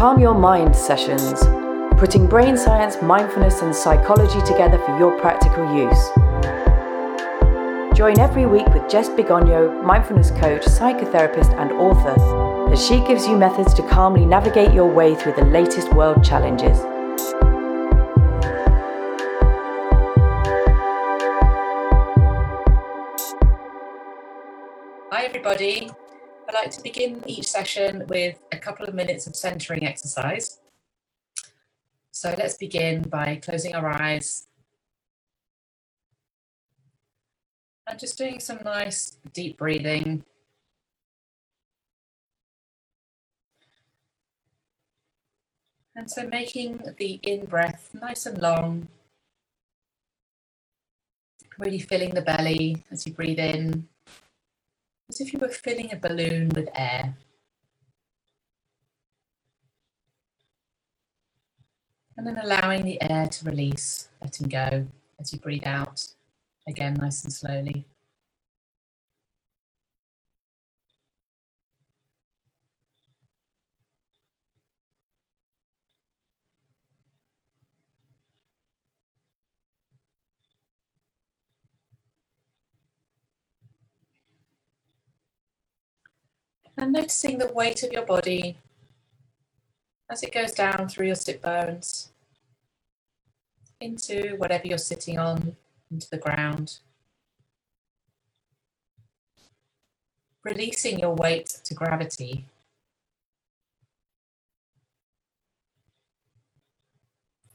Calm Your Mind sessions, putting brain science, mindfulness, and psychology together for your practical use. Join every week with Jess Bigogno, mindfulness coach, psychotherapist, and author, as she gives you methods to calmly navigate your way through the latest world challenges. Hi, everybody. I like to begin each session with a couple of minutes of centering exercise. So let's begin by closing our eyes and just doing some nice deep breathing. And so making the in breath nice and long, really filling the belly as you breathe in as if you were filling a balloon with air. And then allowing the air to release, letting go as you breathe out, again nice and slowly. And noticing the weight of your body as it goes down through your sit bones into whatever you're sitting on, into the ground. Releasing your weight to gravity.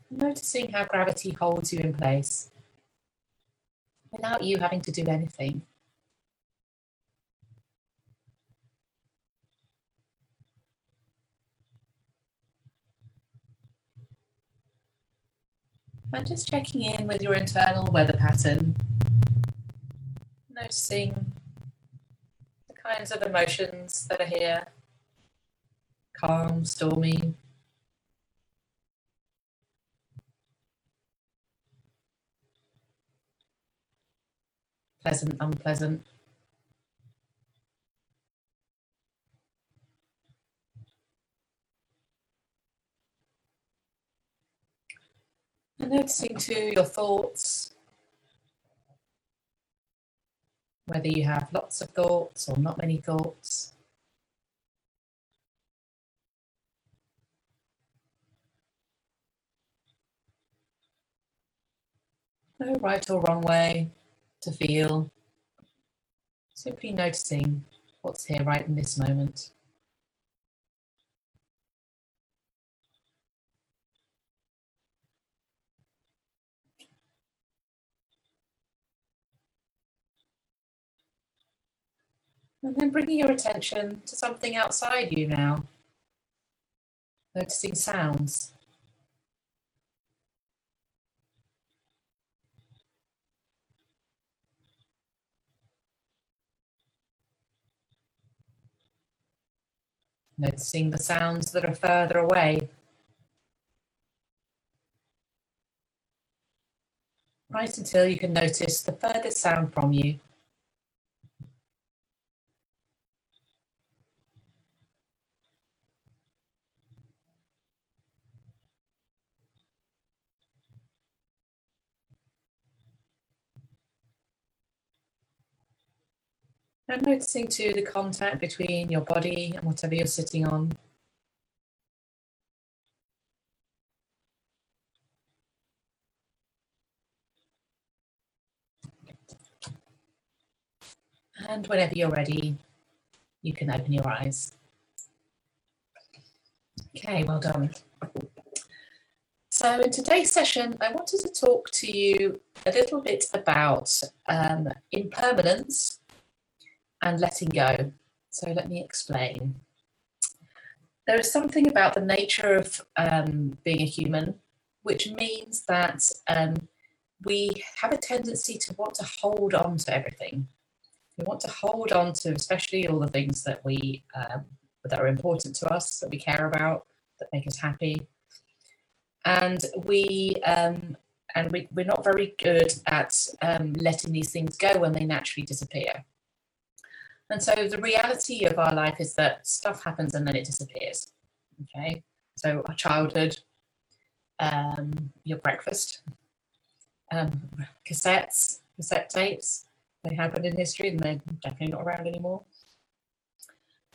Noticing how gravity holds you in place without you having to do anything. And just checking in with your internal weather pattern, noticing the kinds of emotions that are here calm, stormy. Pleasant, unpleasant. And noticing too your thoughts, whether you have lots of thoughts or not many thoughts. No right or wrong way to feel. Simply noticing what's here right in this moment. And then bringing your attention to something outside you now. Noticing sounds. Noticing the sounds that are further away. Right until you can notice the furthest sound from you. And noticing too the contact between your body and whatever you're sitting on. And whenever you're ready, you can open your eyes. Okay, well done. So in today's session, I wanted to talk to you a little bit about um, impermanence and letting go. So let me explain. There is something about the nature of um, being a human, which means that um, we have a tendency to want to hold on to everything. We want to hold on to, especially all the things that we um, that are important to us, that we care about, that make us happy, and we um, and we, we're not very good at um, letting these things go when they naturally disappear. And so the reality of our life is that stuff happens and then it disappears. Okay. So our childhood, um, your breakfast, um, cassettes, cassette tapes, they happened in history and they're definitely not around anymore.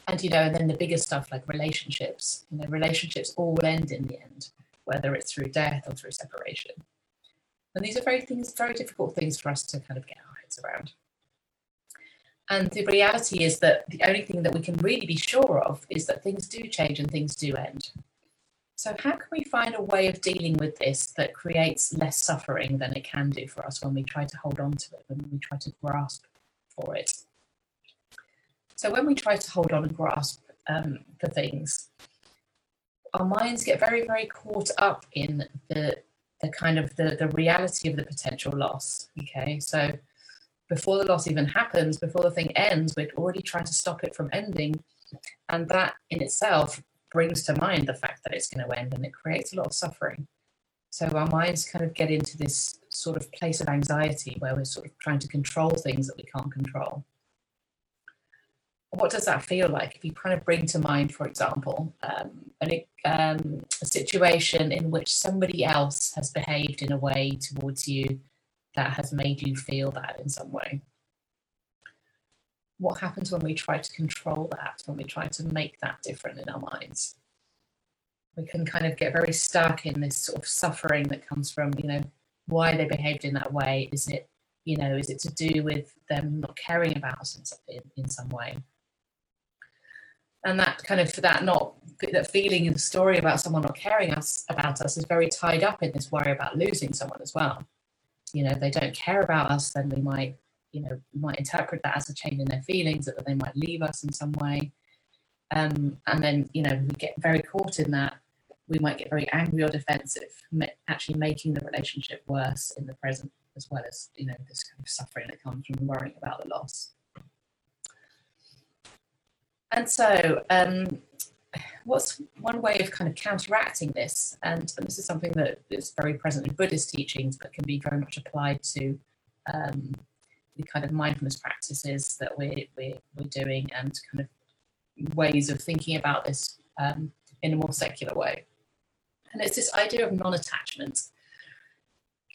And you know, and then the bigger stuff like relationships, you know, relationships all end in the end, whether it's through death or through separation. And these are very things, very difficult things for us to kind of get our heads around. And the reality is that the only thing that we can really be sure of is that things do change and things do end. So, how can we find a way of dealing with this that creates less suffering than it can do for us when we try to hold on to it, when we try to grasp for it? So, when we try to hold on and grasp um, for things, our minds get very, very caught up in the the kind of the, the reality of the potential loss. Okay, so before the loss even happens, before the thing ends, we're already trying to stop it from ending. And that in itself brings to mind the fact that it's going to end and it creates a lot of suffering. So our minds kind of get into this sort of place of anxiety where we're sort of trying to control things that we can't control. What does that feel like? If you kind of bring to mind, for example, um, an, um, a situation in which somebody else has behaved in a way towards you that has made you feel that in some way what happens when we try to control that, when we try to make that different in our minds? We can kind of get very stuck in this sort of suffering that comes from, you know, why they behaved in that way. Is it, you know, is it to do with them not caring about us in some, in, some way? And that kind of that not that feeling in the story about someone not caring us about us is very tied up in this worry about losing someone as well. You know, they don't care about us, then we might you know might interpret that as a change in their feelings that they might leave us in some way. Um, and then you know we get very caught in that. We might get very angry or defensive actually making the relationship worse in the present as well as you know this kind of suffering that comes from worrying about the loss. And so um, what's one way of kind of counteracting this and, and, this is something that is very present in buddhist teachings but can be very much applied to um, the kind of mindfulness practices that we're, we're, we're doing and kind of ways of thinking about this um, in a more secular way. And it's this idea of non-attachment.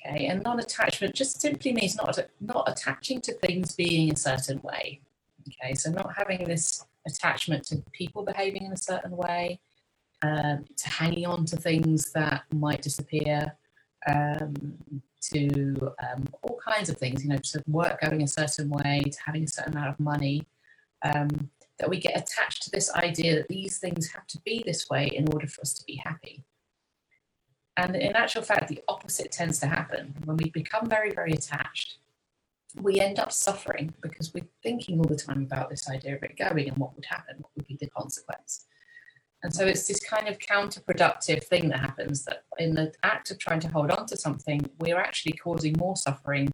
Okay, and non-attachment just simply means not not attaching to things being a certain way. Okay, so not having this attachment to people behaving in a certain way, um, to hanging on to things that might disappear, um, to um, all kinds of things, you know, to work going a certain way, to having a certain amount of money, um, that we get attached to this idea that these things have to be this way in order for us to be happy. And in actual fact, the opposite tends to happen. When we become very, very attached, we end up suffering because we're thinking all the time about this idea of it going and what would happen, what would be the consequence. And so it's this kind of counterproductive thing that happens that in the act of trying to hold on to something, we're actually causing more suffering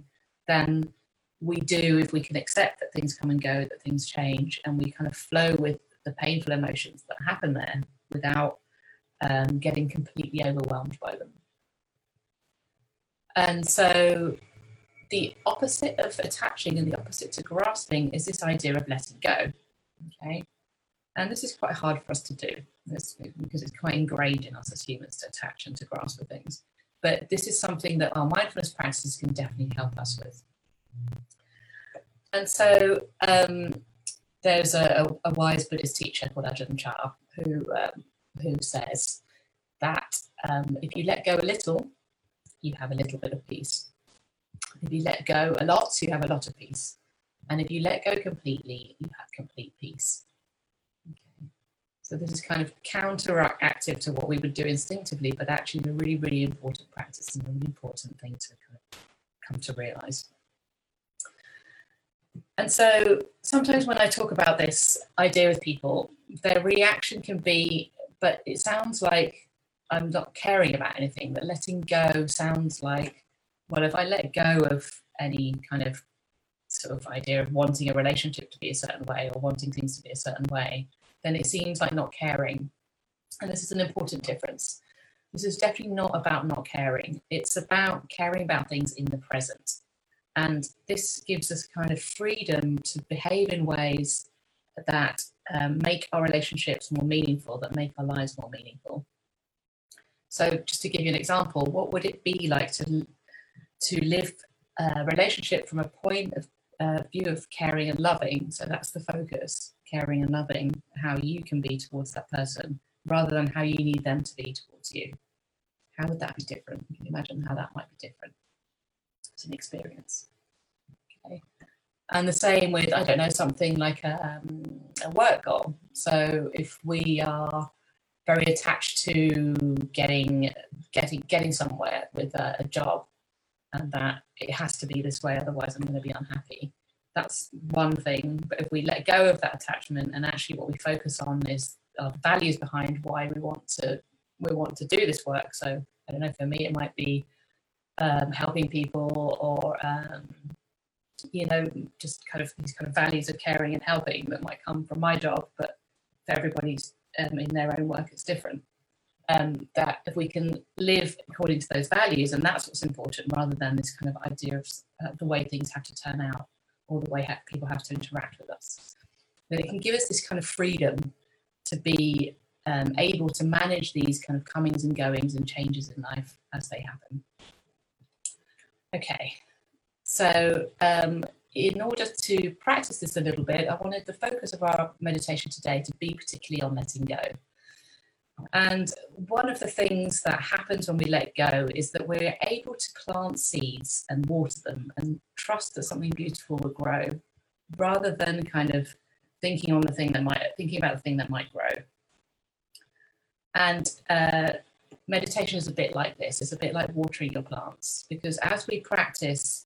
than we do if we can accept that things come and go, that things change, and we kind of flow with the painful emotions that happen there without um, getting completely overwhelmed by them. And so the opposite of attaching and the opposite to grasping is this idea of letting go. Okay. And this is quite hard for us to do because it's quite ingrained in us as humans to attach and to grasp for things. But this is something that our mindfulness practices can definitely help us with. And so um, there's a, a, wise Buddhist teacher called Ajahn Chah who, um, who says that um, if you let go a little, you have a little bit of peace. If you let go a lot, you have a lot of peace. And if you let go completely, you have complete peace. Okay. So this is kind of counteractive to what we would do instinctively, but actually a really, really important practice and a really important thing to kind of come to realize. And so sometimes when I talk about this idea with people, their reaction can be, but it sounds like I'm not caring about anything, but letting go sounds like, well, if I let go of any kind of sort of idea of wanting a relationship to be a certain way or wanting things to be a certain way, then it seems like not caring. And this is an important difference. This is definitely not about not caring. It's about caring about things in the present. And this gives us kind of freedom to behave in ways that um, make our relationships more meaningful, that make our lives more meaningful. So, just to give you an example, what would it be like to to live a relationship from a point of uh, view of caring and loving? So that's the focus, caring and loving, how you can be towards that person, rather than how you need them to be towards you. How would that be different? Can you imagine how that might be different? It's an experience. Okay. And the same with, I don't know, something like a, um, a work goal. So if we are very attached to getting getting getting somewhere with a, a job and that it has to be this way otherwise i'm going to be unhappy. That's one thing but if we let go of that attachment and actually what we focus on is our values behind why we want to we want to do this work. So i don't know for me it might be um, helping people or um, you know just kind of these kind of values of caring and helping that might come from my job but for everybody's um, in their own work it's different um, that if we can live according to those values and that's what's important rather than this kind of idea of uh, the way things have to turn out or the way ha- people have to interact with us. That it can give us this kind of freedom to be um, able to manage these kind of comings and goings and changes in life as they happen. Okay. So um, in order to practice this a little bit, I wanted the focus of our meditation today to be particularly on letting go. And one of the things that happens when we let go is that we're able to plant seeds and water them and trust that something beautiful will grow rather than kind of thinking on the thing that might thinking about the thing that might grow. And uh, meditation is a bit like this. It's a bit like watering your plants because as we practice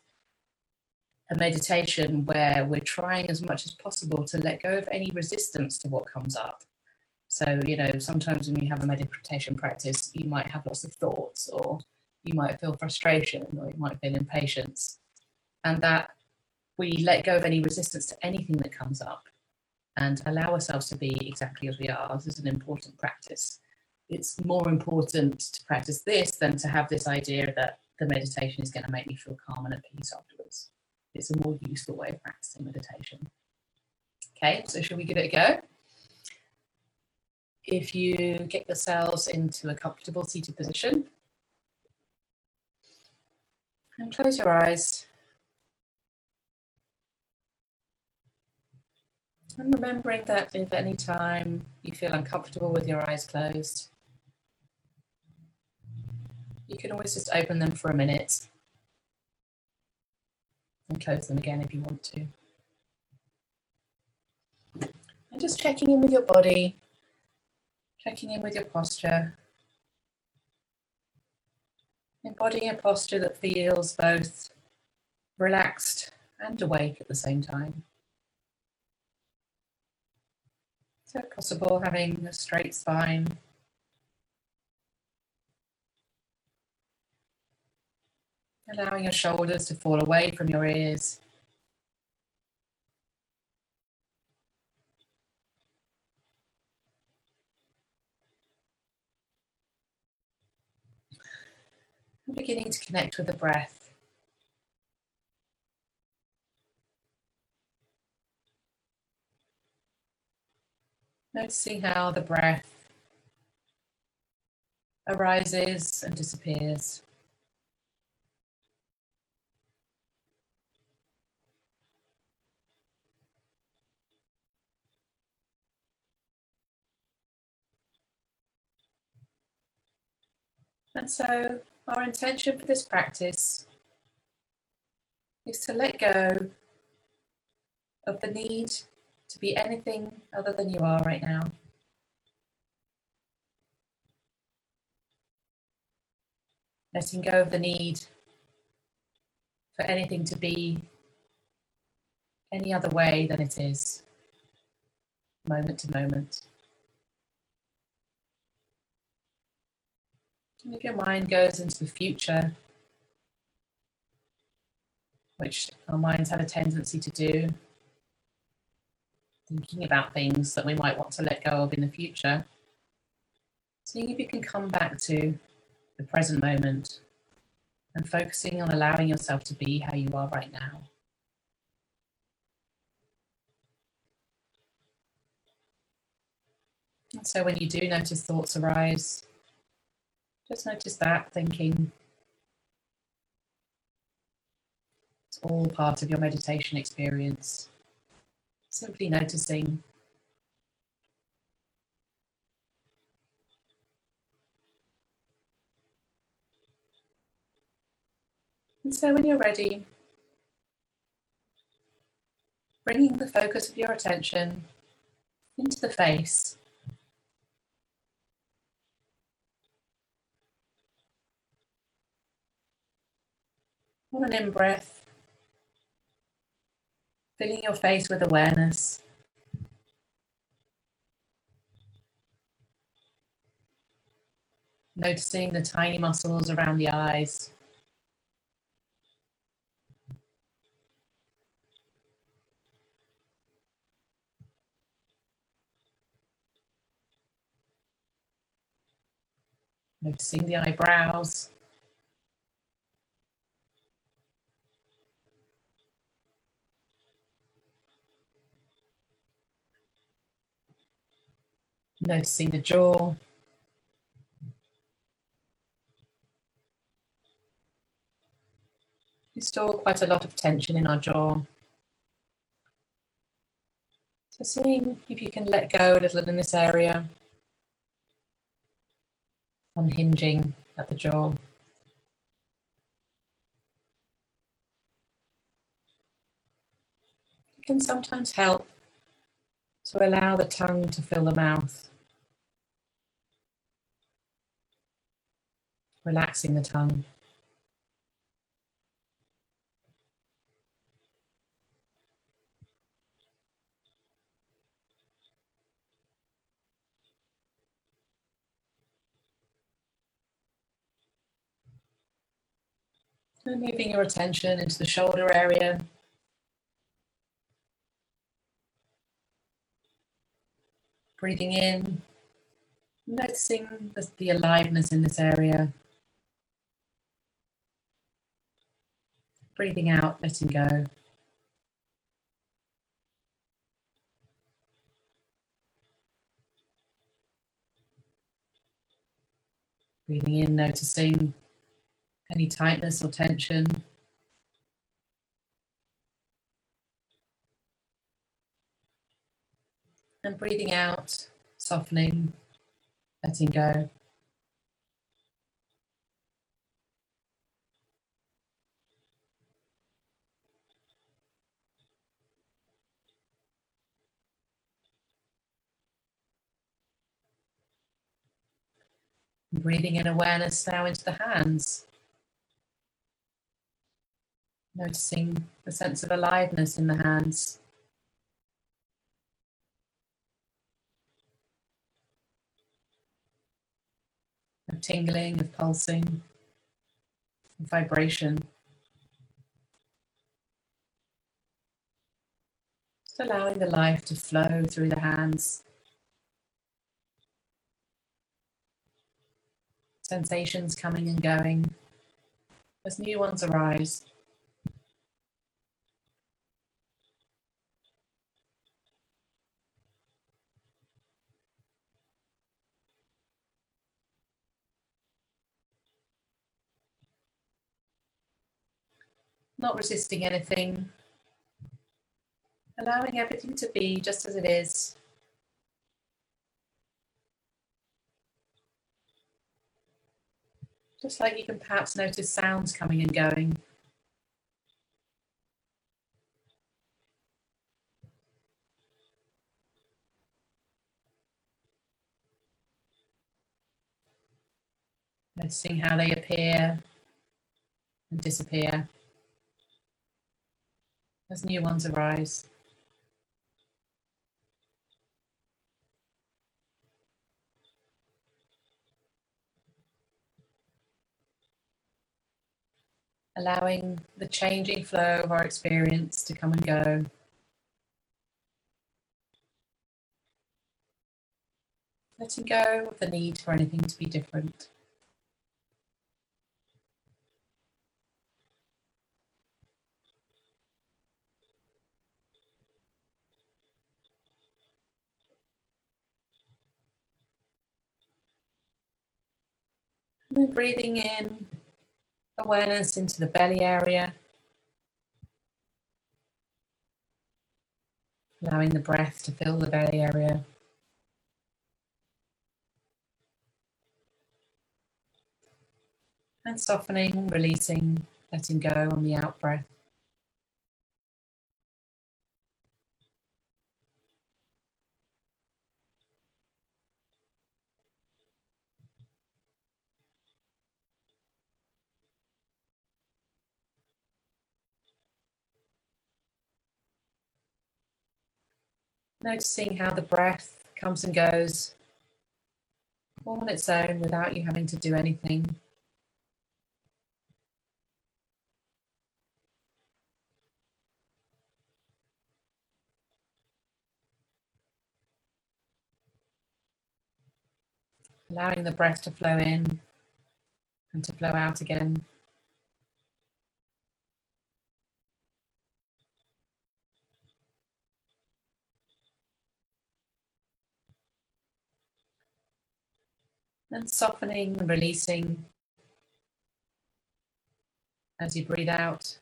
a meditation where we're trying as much as possible to let go of any resistance to what comes up. So, you know, sometimes when you have a meditation practice, you might have lots of thoughts, or you might feel frustration, or you might feel impatience. And that we let go of any resistance to anything that comes up and allow ourselves to be exactly as we are. This is an important practice. It's more important to practice this than to have this idea that the meditation is going to make me feel calm and at peace afterwards it's a more useful way of practicing meditation. Okay, so shall we give it a go? If you get yourselves into a comfortable seated position, and close your eyes. And remembering that if at any time you feel uncomfortable with your eyes closed, you can always just open them for a minute and close them again if you want to. And just checking in with your body, checking in with your posture. Embodying a posture that feels both relaxed and awake at the same time. So, possible having a straight spine, Allowing your shoulders to fall away from your ears. Beginning to connect with the breath. Noticing how the breath arises and disappears. And so, our intention for this practice is to let go of the need to be anything other than you are right now. Letting go of the need for anything to be any other way than it is, moment to moment. If your mind goes into the future, which our minds have a tendency to do, thinking about things that we might want to let go of in the future, seeing if you can come back to the present moment and focusing on allowing yourself to be how you are right now. So when you do notice thoughts arise, Just notice that thinking. It's all part of your meditation experience. Simply noticing. And so when you're ready, bringing the focus of your attention into the face. An in breath, filling your face with awareness. Noticing the tiny muscles around the eyes. Noticing the eyebrows. Noticing the jaw. We store quite a lot of tension in our jaw. So seeing if you can let go a little in this area unhinging at the jaw. It can sometimes help to allow the tongue to fill the mouth, relaxing the tongue. And moving your attention into the shoulder area. Breathing in, noticing the, the aliveness in this area. Breathing out, letting go. Breathing in, noticing any tightness or tension. And breathing out, softening, letting go. Breathing in awareness now into the hands. Noticing the sense of aliveness in the hands. Of tingling, of pulsing, of vibration. Just allowing the life to flow through the hands. Sensations coming and going as new ones arise. not resisting anything, allowing everything to be just as it is. Just like you can perhaps notice sounds coming and going. Noticing how they appear and disappear as new ones arise. Allowing the changing flow of our experience to come and go. Letting go of the need for anything to be different. Breathing in awareness into the belly area. Allowing the breath to fill the belly area. And softening, releasing, letting go on the out breath. Noticing how the breath comes and goes all on its own without you having to do anything. Allowing the breath to flow in and to flow out again. And softening and releasing as you breathe out.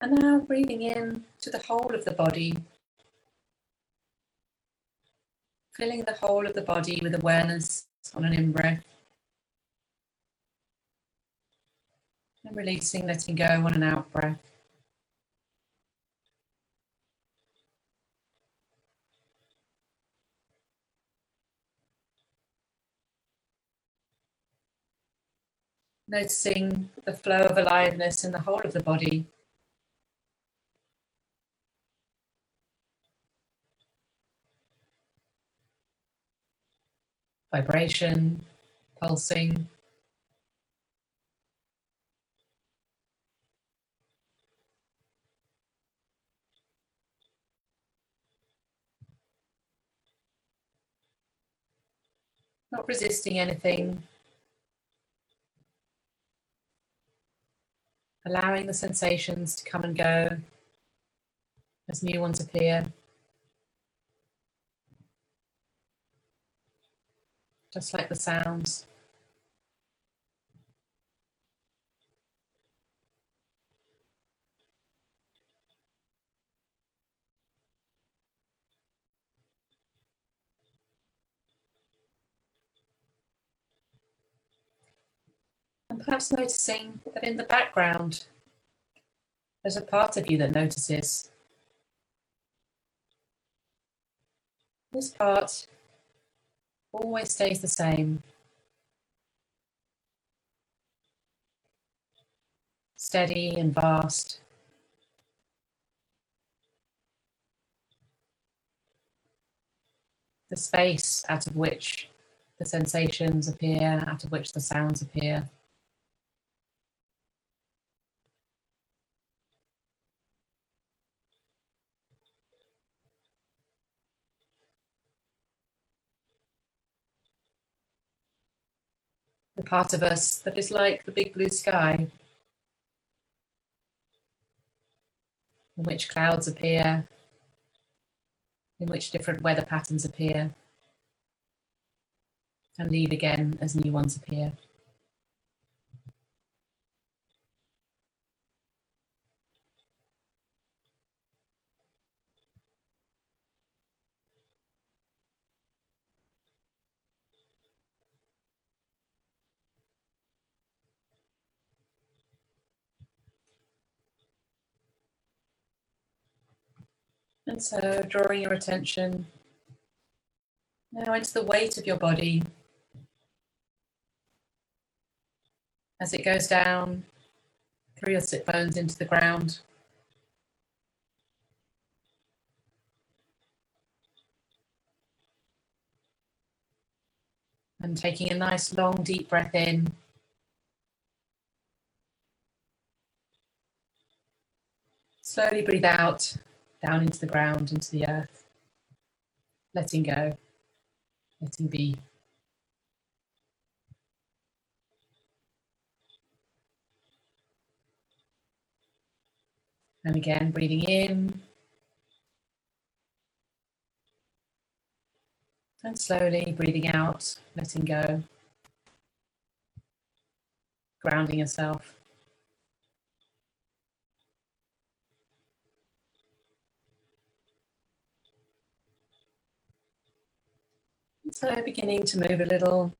And now breathing in to the whole of the body, filling the whole of the body with awareness on an in breath. And releasing, letting go on an out breath. Noticing the flow of aliveness in the whole of the body. Vibration, pulsing. Not resisting anything. Allowing the sensations to come and go as new ones appear. Just like the sounds. And perhaps noticing that in the background, there's a part of you that notices. This part always stays the same. Steady and vast. The space out of which the sensations appear, out of which the sounds appear. Part of us that is like the big blue sky, in which clouds appear, in which different weather patterns appear, and leave again as new ones appear. And so drawing your attention now into the weight of your body as it goes down through your sit bones into the ground. And taking a nice long deep breath in. Slowly breathe out down into the ground, into the earth. Letting go, letting be. And again, breathing in. And slowly breathing out, letting go. Grounding yourself. So beginning to move a little,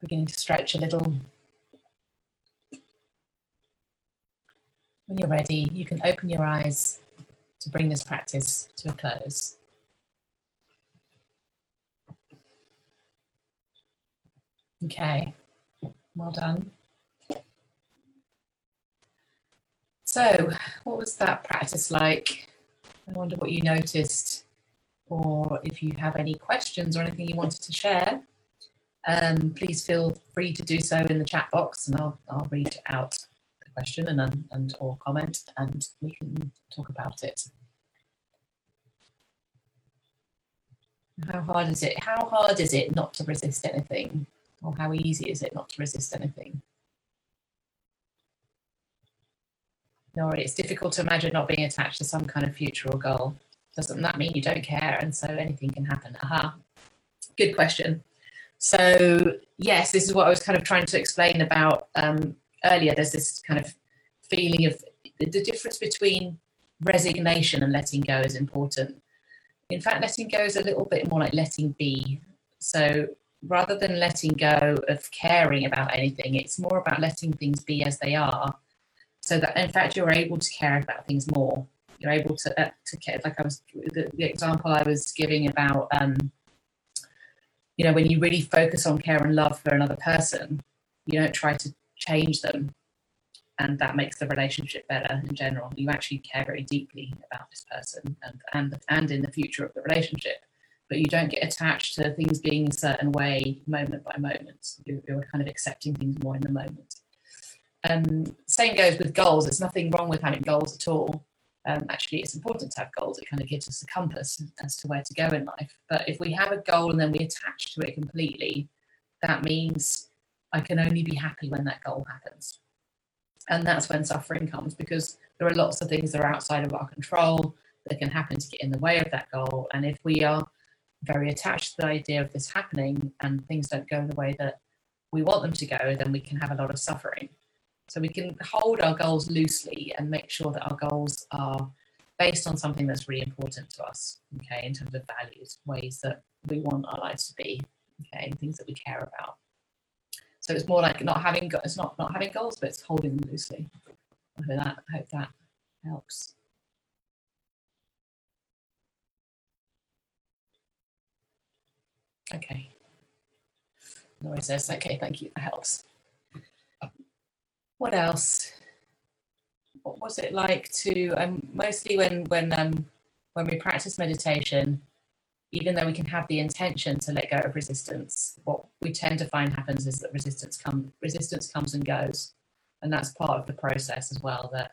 beginning to stretch a little. When you're ready, you can open your eyes to bring this practice to a close. Okay, well done. So, what was that practice like? I wonder what you noticed, or if you have any questions or anything you wanted to share. Um, please feel free to do so in the chat box, and I'll I'll read out the question and, and or comment and we can talk about it. How hard is it? How hard is it not to resist anything? Or how easy is it not to resist anything? Nori, it's difficult to imagine not being attached to some kind of future or goal. Doesn't that mean you don't care and so anything can happen? Aha. Good question. So, yes, this is what I was kind of trying to explain about um, earlier, there's this kind of feeling of the difference between resignation and letting go is important. In fact, letting go is a little bit more like letting be. So rather than letting go of caring about anything, it's more about letting things be as they are. So that in fact you're able to care about things more. You're able to uh, to care. Like I was the, the example I was giving about, um, you know, when you really focus on care and love for another person, you don't try to change them. And that makes the relationship better in general. You actually care very deeply about this person and and and in the future of the relationship. But you don't get attached to things being a certain way moment by moment. You're, you're kind of accepting things more in the moment. Um, same goes with goals. There's nothing wrong with having goals at all um, actually it's important to have goals it kind of gives us a compass as to where to go in life but if we have a goal and then we attach to it completely that means I can only be happy when that goal happens. And that's when suffering comes because there are lots of things that are outside of our control that can happen to get in the way of that goal. And if we are very attached to the idea of this happening and things don't go the way that we want them to go, then we can have a lot of suffering. So we can hold our goals loosely and make sure that our goals are based on something that's really important to us, okay, in terms of values, ways that we want our lives to be, okay, and things that we care about. So it's more like not having it's not not having goals, but it's holding them loosely. I hope that I hope that helps. Okay. Nori says, okay, thank you, that helps. What else? What was it like to um, mostly when when um, when we practice meditation, even though we can have the intention to let go of resistance, what we tend to find happens is that resistance come resistance comes and goes, and that's part of the process as well. That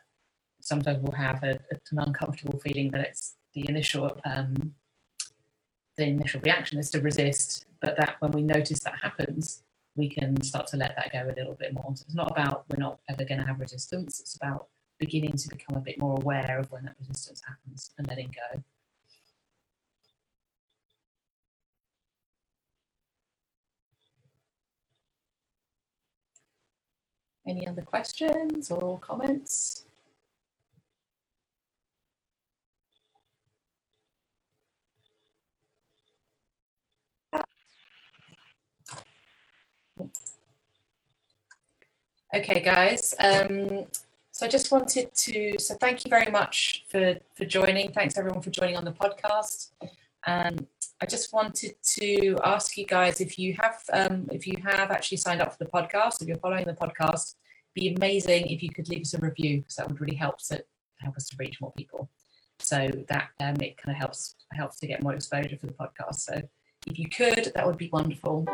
sometimes we'll have a, an uncomfortable feeling that it's the initial um, the initial reaction is to resist, but that when we notice that happens, we can start to let that go a little bit more. So it's not about we're not ever going to have resistance. It's about beginning to become a bit more aware of when that resistance happens and letting go. Any other questions or comments? Okay, guys. Um, so I just wanted to, so thank you very much for, for joining. Thanks everyone for joining on the podcast. Um, I just wanted to ask you guys if you have um, if you have actually signed up for the podcast, if you're following the podcast, be amazing if you could leave us a review because that would really help to help us to reach more people. So that um, it kind of helps helps to get more exposure for the podcast. So if you could, that would be wonderful.